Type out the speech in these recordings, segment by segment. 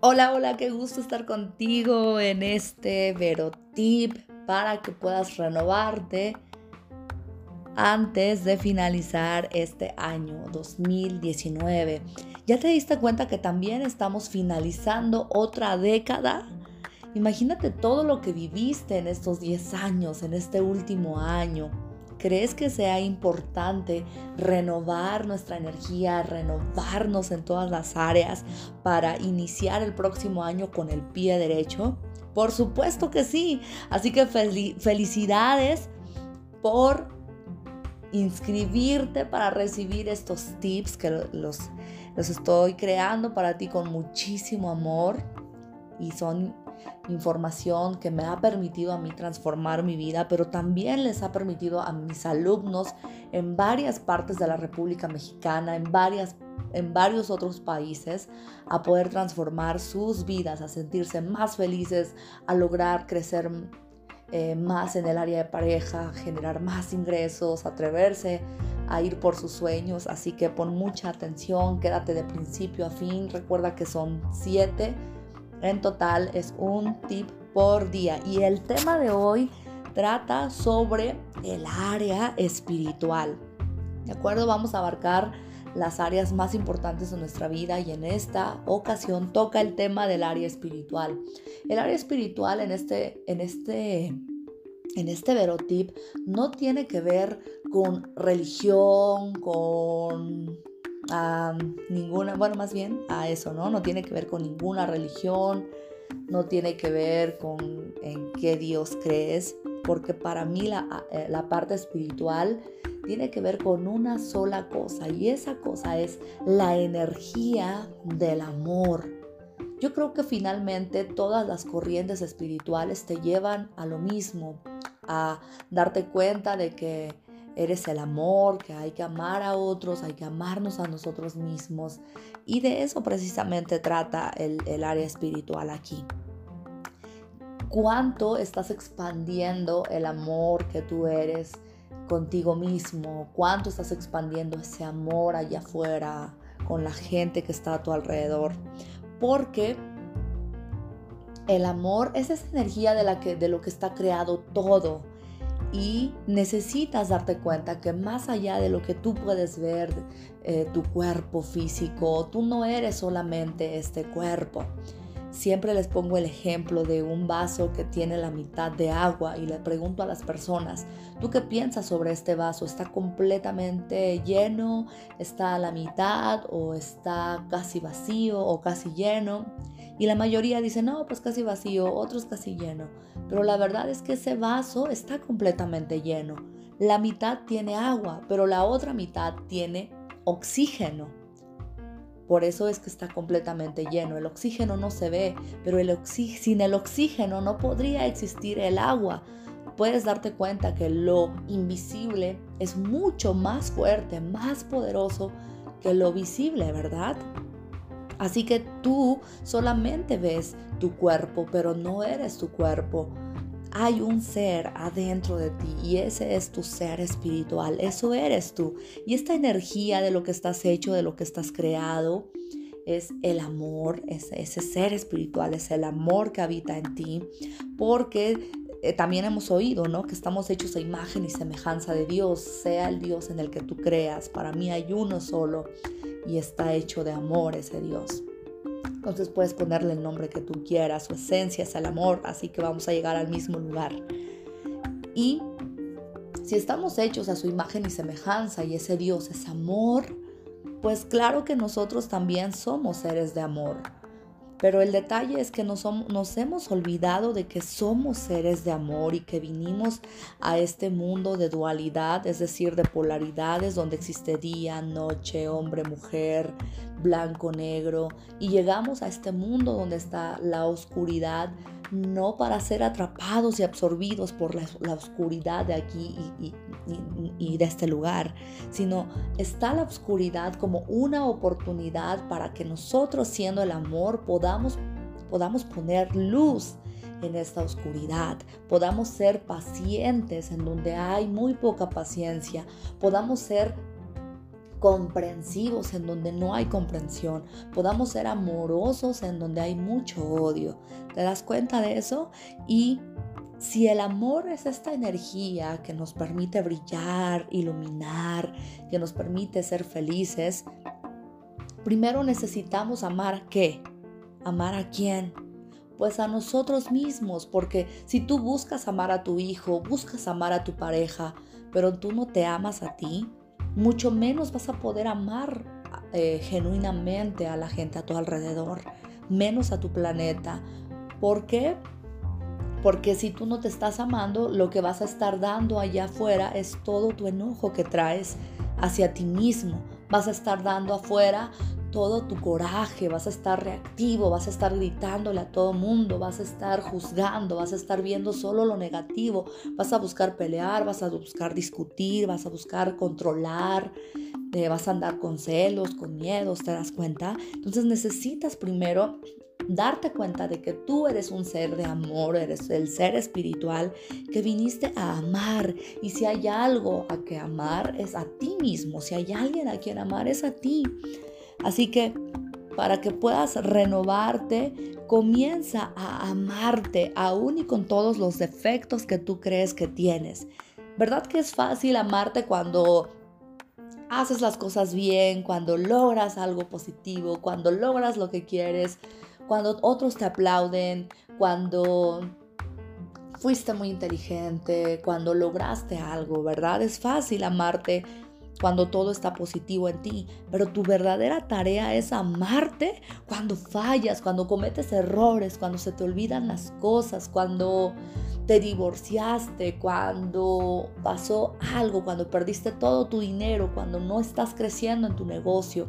Hola, hola, qué gusto estar contigo en este Verotip para que puedas renovarte antes de finalizar este año 2019. ¿Ya te diste cuenta que también estamos finalizando otra década? Imagínate todo lo que viviste en estos 10 años, en este último año. ¿Crees que sea importante renovar nuestra energía, renovarnos en todas las áreas para iniciar el próximo año con el pie derecho? Por supuesto que sí. Así que felicidades por inscribirte para recibir estos tips que los, estoy creando para ti con muchísimo amor y son información que me ha permitido a mí transformar mi vida, pero también les ha permitido a mis alumnos en varias partes de la República Mexicana, en, varias, en varios otros países, a poder transformar sus vidas, a sentirse más felices, a lograr crecer eh, más en el área de pareja, generar más ingresos, atreverse a ir por sus sueños. Así que pon mucha atención, quédate de principio a fin. Recuerda que son siete en total es un tip por día. Y el tema de hoy trata sobre el área espiritual. ¿De acuerdo? Vamos a abarcar las áreas más importantes de nuestra vida y en esta ocasión toca el tema del área espiritual. El área espiritual en este, en este, en este verotip no tiene que ver con religión, con a ninguna, bueno, más bien a eso, ¿no? No tiene que ver con ninguna religión, no tiene que ver con en qué Dios crees, porque para mí la, eh, la parte espiritual tiene que ver con una sola cosa y esa cosa es la energía del amor. Yo creo que finalmente todas las corrientes espirituales te llevan a lo mismo, a darte cuenta de que eres el amor, que hay que amar a otros, hay que amarnos a nosotros mismos. Y de eso precisamente trata el, área espiritual aquí. ¿Cuánto estás expandiendo el amor que tú eres contigo mismo? ¿Cuánto estás expandiendo ese amor allá afuera con la gente que está a tu alrededor? Porque el amor es esa energía de, la que, de lo que está creado todo y necesitas darte cuenta que más allá de lo que tú puedes ver, eh, tu cuerpo físico, tú no eres solamente este cuerpo. Siempre les pongo el ejemplo de un vaso que tiene la mitad de agua y le pregunto a las personas, ¿tú qué piensas sobre este vaso? ¿Está completamente lleno? ¿Está a la mitad? ¿O está casi vacío o casi lleno? Y la mayoría dice, no, pues casi vacío, otros casi lleno. Pero la verdad es que ese vaso está completamente lleno. La mitad tiene agua, pero la otra mitad tiene oxígeno. Por eso es que está completamente lleno. El oxígeno no se ve, pero sin el oxígeno no podría existir el agua. Puedes darte cuenta que lo invisible es mucho más fuerte, más poderoso que lo visible, ¿verdad? Así que tú solamente ves tu cuerpo, pero no eres tu cuerpo. Hay un ser adentro de ti y ese es tu ser espiritual. Eso eres tú. Y esta energía de lo que estás hecho, de lo que estás creado, es el amor, es ese ser espiritual, es el amor que habita en ti. Porque eh, también hemos oído, ¿no? Que estamos hechos a imagen y semejanza de Dios, sea el Dios en el que tú creas. Para mí hay uno solo y está hecho de amor ese Dios. Entonces puedes ponerle el nombre que tú quieras, su esencia es el amor, así que vamos a llegar al mismo lugar. Y si estamos hechos a su imagen y semejanza y ese Dios es amor, pues claro que nosotros también somos seres de amor. Pero el detalle es que nos, hemos olvidado de que somos seres de amor y que vinimos a este mundo de dualidad, es decir, de polaridades donde existe día, noche, hombre, mujer, blanco, negro, y llegamos a este mundo donde está la oscuridad, no para ser atrapados y absorbidos por la, oscuridad de aquí y, y, de este lugar, sino está la oscuridad como una oportunidad para que nosotros siendo el amor podamos, podamos poner luz en esta oscuridad, podamos ser pacientes en donde hay muy poca paciencia, podamos ser comprensivos en donde no hay comprensión, podamos ser amorosos en donde hay mucho odio. ¿Te das cuenta de eso? Y si el amor es esta energía que nos permite brillar, iluminar, que nos permite ser felices, primero necesitamos amar qué? ¿Amar a quién? Pues a nosotros mismos, porque si tú buscas amar a tu hijo, buscas amar a tu pareja, pero tú no te amas a ti, mucho menos vas a poder amar eh, genuinamente a la gente a tu alrededor, menos a tu planeta. ¿Por qué? Porque si tú no te estás amando, lo que vas a estar dando allá afuera es todo tu enojo que traes hacia ti mismo. Vas a estar dando afuera todo tu coraje, vas a estar reactivo, vas a estar gritándole a todo mundo, vas a estar juzgando, vas a estar viendo solo lo negativo, vas a buscar pelear, vas a buscar discutir, vas a buscar controlar, vas a andar con celos, con miedos, ¿te das cuenta? Entonces necesitas primero darte cuenta de que tú eres un ser de amor, eres el ser espiritual que viniste a amar. Y si hay algo a que amar es a ti mismo, si hay alguien a quien amar es a ti. Así que para que puedas renovarte, comienza a amarte aún y con todos los defectos que tú crees que tienes. ¿Verdad que es fácil amarte cuando haces las cosas bien, cuando logras algo positivo, cuando logras lo que quieres, cuando otros te aplauden, cuando fuiste muy inteligente, cuando lograste algo, ¿verdad? Es fácil amarte cuando todo está positivo en ti, pero tu verdadera tarea es amarte cuando fallas, cuando cometes errores, cuando se te olvidan las cosas, cuando te divorciaste, cuando pasó algo, cuando perdiste todo tu dinero, cuando no estás creciendo en tu negocio.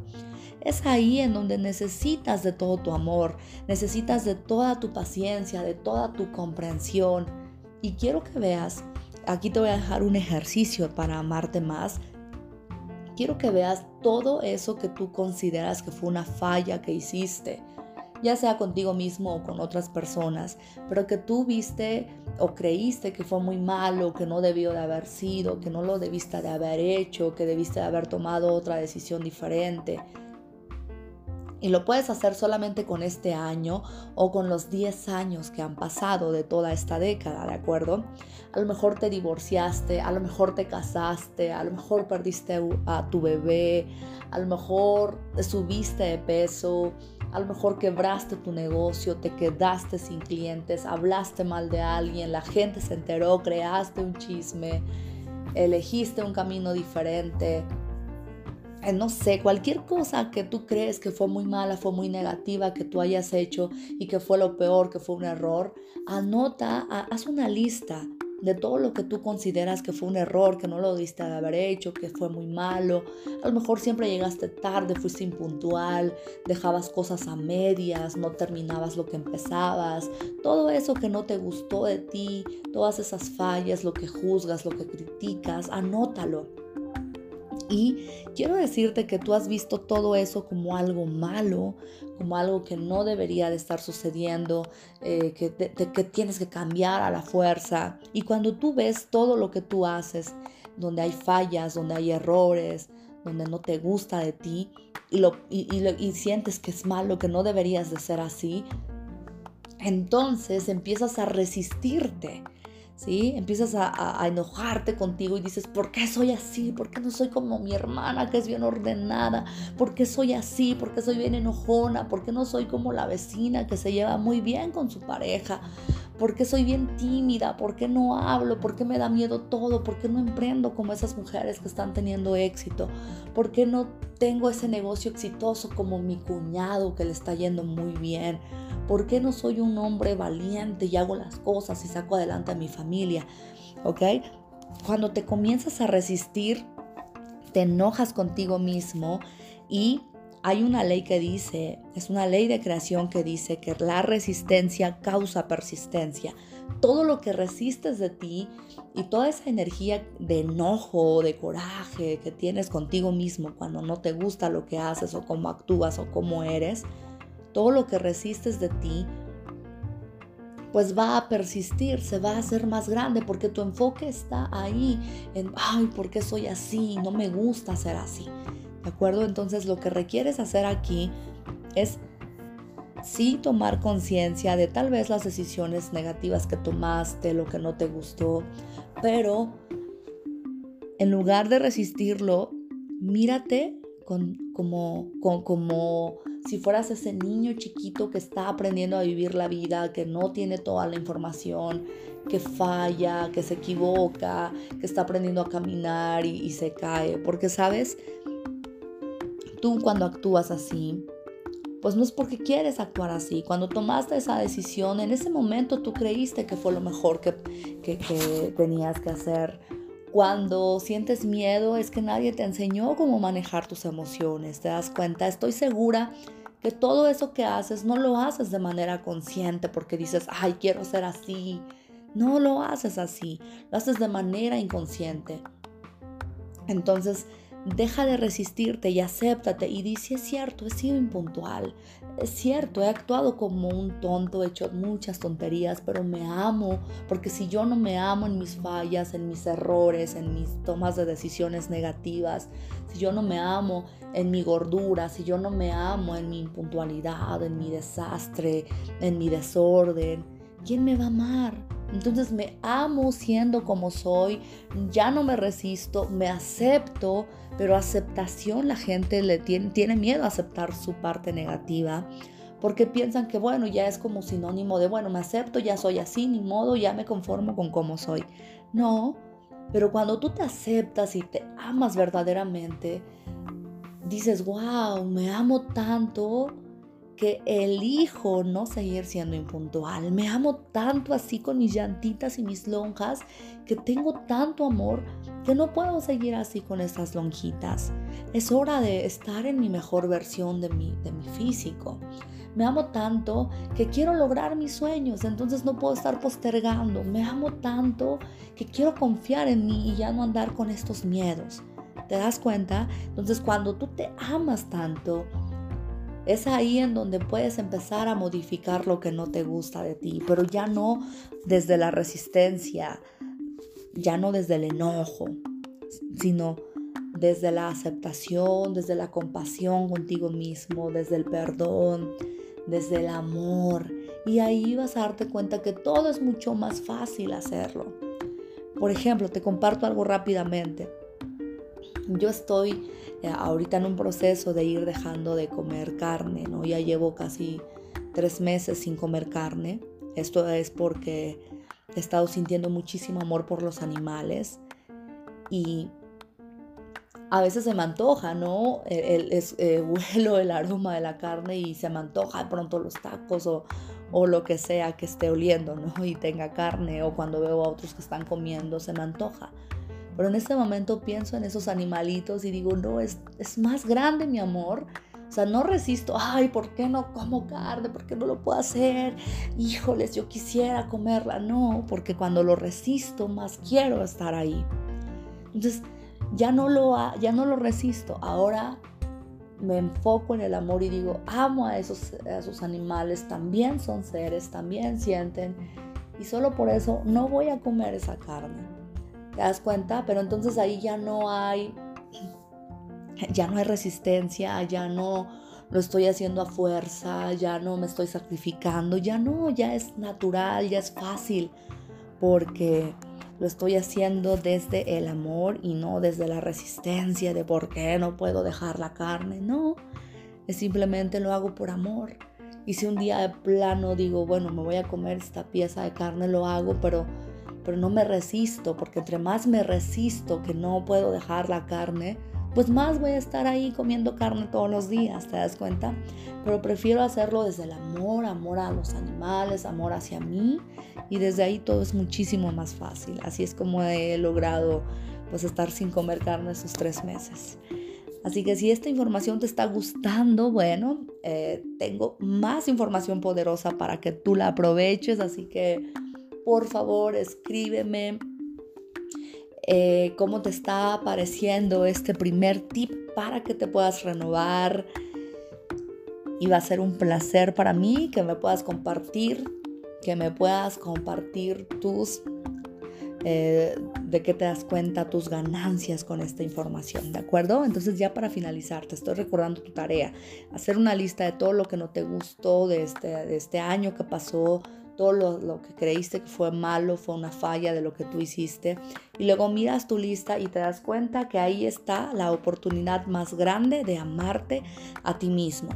Es ahí en donde necesitas de todo tu amor, necesitas de toda tu paciencia, de toda tu comprensión. Y quiero que veas, aquí te voy a dejar un ejercicio para amarte más. Quiero que veas todo eso que tú consideras que fue una falla que hiciste, ya sea contigo mismo o con otras personas, pero que tú viste o creíste que fue muy malo, que no debió de haber sido, que no lo debiste de haber hecho, que debiste de haber tomado otra decisión diferente. Y lo puedes hacer solamente con este año o con los 10 años que han pasado de toda esta década, ¿de acuerdo? A lo mejor te divorciaste, a lo mejor te casaste, a lo mejor perdiste a tu bebé, a lo mejor subiste de peso, a lo mejor quebraste tu negocio, te quedaste sin clientes, hablaste mal de alguien, la gente se enteró, creaste un chisme, elegiste un camino diferente, no sé, cualquier cosa que tú crees que fue muy mala, fue muy negativa, que tú hayas hecho y que fue lo peor, que fue un error, anota, haz una lista de todo lo que tú consideras que fue un error, que no lo diste de haber hecho, que fue muy malo. A lo mejor siempre llegaste tarde, fuiste impuntual, dejabas cosas a medias, no terminabas lo que empezabas. Todo eso que no te gustó de ti, todas esas fallas, lo que juzgas, lo que criticas, anótalo y quiero decirte que tú has visto todo eso como algo malo, como algo que no debería de estar sucediendo, eh, que, que tienes que cambiar a la fuerza. Y cuando tú ves todo lo que tú haces, donde hay fallas, donde hay errores, donde no te gusta de ti y, lo, y, y sientes que es malo, que no deberías de ser así, entonces empiezas a resistirte ¿sí? Empiezas a, enojarte contigo y dices, ¿por qué soy así? ¿Por qué no soy como mi hermana que es bien ordenada? ¿Por qué soy así? ¿Por qué soy bien enojona? ¿Por qué no soy como la vecina que se lleva muy bien con su pareja? ¿Por qué soy bien tímida? ¿Por qué no hablo? ¿Por qué me da miedo todo? ¿Por qué no emprendo como esas mujeres que están teniendo éxito? ¿Por qué no tengo ese negocio exitoso como mi cuñado que le está yendo muy bien? ¿Por qué no soy un hombre valiente y hago las cosas y saco adelante a mi familia? ¿Ok? Cuando te comienzas a resistir, te enojas contigo mismo y hay una ley que dice, es una ley de creación que dice que la resistencia causa persistencia. Todo lo que resistes de ti y toda esa energía de enojo, de coraje que tienes contigo mismo cuando no te gusta lo que haces o cómo actúas o cómo eres, todo lo que resistes de ti, pues va a persistir, se va a hacer más grande porque tu enfoque está ahí en, ay, ¿por qué soy así? No me gusta ser así. ¿De acuerdo? Entonces lo que requieres hacer aquí es sí tomar conciencia de tal vez las decisiones negativas que tomaste, lo que no te gustó, pero en lugar de resistirlo, mírate con, como, como si fueras ese niño chiquito que está aprendiendo a vivir la vida, que no tiene toda la información, que falla, que se equivoca, que está aprendiendo a caminar y, y se cae. Porque, ¿sabes? Tú cuando actúas así, pues no es porque quieres actuar así. Cuando tomaste esa decisión, en ese momento tú creíste que fue lo mejor que, que, tenías que hacer. Cuando sientes miedo es que nadie te enseñó cómo manejar tus emociones. Te das cuenta, estoy segura que todo eso que haces no lo haces de manera consciente porque dices, ay, quiero ser así. No lo haces así, lo haces de manera inconsciente. Entonces, Deja de resistirte y acéptate y dice, es cierto, he sido impuntual, es cierto, he actuado como un tonto, he hecho muchas tonterías, pero me amo, porque si yo no me amo en mis fallas, en mis errores, en mis tomas de decisiones negativas, si yo no me amo en mi gordura, si yo no me amo en mi impuntualidad, en mi desastre, en mi desorden, ¿quién me va a amar? Entonces me amo siendo como soy, ya no me resisto, me acepto, pero aceptación la gente le tiene, tiene miedo a aceptar su parte negativa porque piensan que bueno, ya es como sinónimo de bueno, me acepto, ya soy así, ni modo, ya me conformo con cómo soy. No, pero cuando tú te aceptas y te amas verdaderamente, dices, wow, me amo tanto que elijo no seguir siendo impuntual. Me amo tanto así con mis llantitas y mis lonjas que tengo tanto amor que no puedo seguir así con estas lonjitas. Es hora de estar en mi mejor versión de mi, de mi físico. Me amo tanto que quiero lograr mis sueños, entonces no puedo estar postergando. Me amo tanto que quiero confiar en mí y ya no andar con estos miedos. ¿Te das cuenta? Entonces cuando tú te amas tanto, es ahí en donde puedes empezar a modificar lo que no te gusta de ti, pero ya no desde la resistencia, ya no desde el enojo, sino desde la aceptación, desde la compasión contigo mismo, desde el perdón, desde el amor. Y ahí vas a darte cuenta que todo es mucho más fácil hacerlo. Por ejemplo, te comparto algo rápidamente. Yo estoy eh, ahorita en un proceso de ir dejando de comer carne, ¿no? Ya llevo casi tres meses sin comer carne. Esto es porque he estado sintiendo muchísimo amor por los animales y a veces se me antoja, ¿no? El, el, eh, huelo el aroma de la carne y se me antoja de pronto los tacos o, o lo que sea que esté oliendo, ¿no? Y tenga carne o cuando veo a otros que están comiendo, se me antoja. Pero en este momento pienso en esos animalitos y digo, no, es, es más grande mi amor. O sea, no resisto, ay, ¿por qué no como carne? ¿Por qué no lo puedo hacer? Híjoles, yo quisiera comerla. No, porque cuando lo resisto, más quiero estar ahí. Entonces, ya no lo, ya no lo resisto. Ahora me enfoco en el amor y digo, amo a esos, a esos animales, también son seres, también sienten. Y solo por eso no voy a comer esa carne. ¿Te das cuenta? Pero entonces ahí ya no hay, ya no hay resistencia, ya no lo estoy haciendo a fuerza, ya no me estoy sacrificando, ya no, ya es natural, ya es fácil, porque lo estoy haciendo desde el amor y no desde la resistencia de por qué no puedo dejar la carne, no, es simplemente lo hago por amor. Y si un día de plano digo, bueno, me voy a comer esta pieza de carne, lo hago, pero pero no me resisto, porque entre más me resisto que no puedo dejar la carne, pues más voy a estar ahí comiendo carne todos los días, ¿te das cuenta? Pero prefiero hacerlo desde el amor, amor a los animales, amor hacia mí, y desde ahí todo es muchísimo más fácil. Así es como he logrado pues estar sin comer carne esos tres meses. Así que si esta información te está gustando, bueno, eh, tengo más información poderosa para que tú la aproveches, así que por favor escríbeme eh, cómo te está pareciendo este primer tip para que te puedas renovar. Y va a ser un placer para mí que me puedas compartir que me puedas compartir tus eh, de qué te das cuenta tus ganancias con esta información, ¿de acuerdo? Entonces ya para finalizar, te estoy recordando tu tarea, hacer una lista de todo lo que no te gustó de este, de este año que pasó, todo lo, que creíste que fue malo, fue una falla de lo que tú hiciste. Y luego miras tu lista y te das cuenta que ahí está la oportunidad más grande de amarte a ti mismo.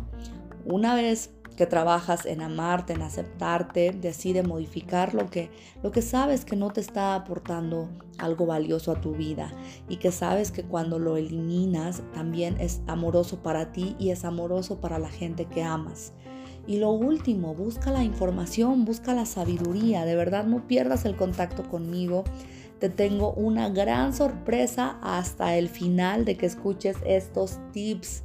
Una vez que trabajas en amarte, en aceptarte, decide modificar lo que, lo que sabes que no te está aportando algo valioso a tu vida y que sabes que cuando lo eliminas también es amoroso para ti y es amoroso para la gente que amas. Y lo último, busca la información, busca la sabiduría, de verdad no pierdas el contacto conmigo. Te tengo una gran sorpresa hasta el final de que escuches estos tips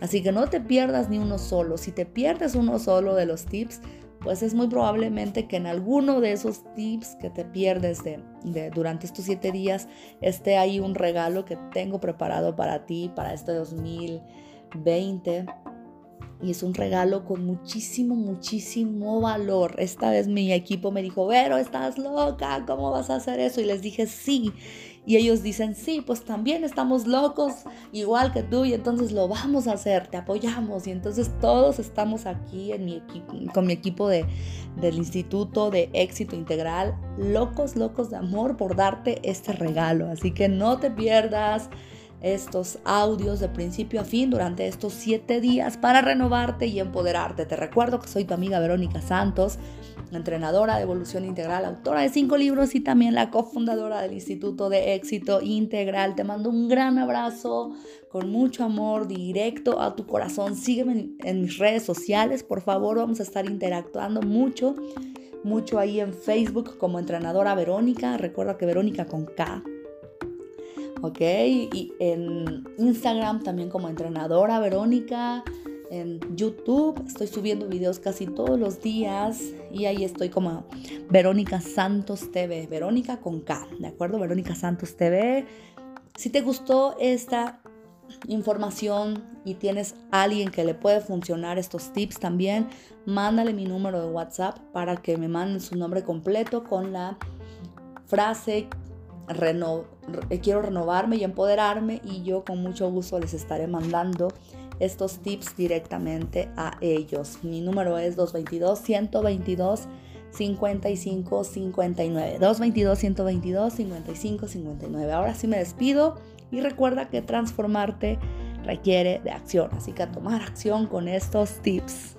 Así que no te pierdas ni uno solo. Si te pierdes uno solo de los tips, pues es muy probablemente que en alguno de esos tips que te pierdes de, durante estos siete días esté ahí un regalo que tengo preparado para ti para este 2020 y es un regalo con muchísimo, muchísimo valor. Esta vez mi equipo me dijo, Vero, estás loca, ¿cómo vas a hacer eso? Y les dije, sí. Y ellos dicen, sí, pues también estamos locos, igual que tú, y entonces lo vamos a hacer, te apoyamos. Y entonces todos estamos aquí con mi equipo de, del Instituto de Éxito Integral, locos, locos de amor por darte este regalo. Así que no te pierdas estos audios de principio a fin durante estos siete días para renovarte y empoderarte. Te recuerdo que soy tu amiga Verónica Santos, entrenadora de evolución integral, autora de cinco libros y también la cofundadora del Instituto de Éxito Integral. Te mando un gran abrazo con mucho amor directo a tu corazón. Sígueme en, mis redes sociales, por favor, vamos a estar interactuando mucho, mucho ahí en Facebook como entrenadora Verónica. Recuerda que Verónica con K ¿ok? Y en Instagram también como entrenadora Verónica, en YouTube estoy subiendo videos casi todos los días y ahí estoy como Verónica Santos TV, Verónica con K, ¿de acuerdo? Verónica Santos TV. Si te gustó esta información y tienes alguien que le puede funcionar estos tips también, mándale mi número de WhatsApp para que me manden su nombre completo con la frase quiero renovarme y empoderarme y yo con mucho gusto les estaré mandando estos tips directamente a ellos. Mi número es 222 122 55 59. 222 122 55 59. Ahora sí me despido y recuerda que transformarte requiere de acción, así que tomar acción con estos tips.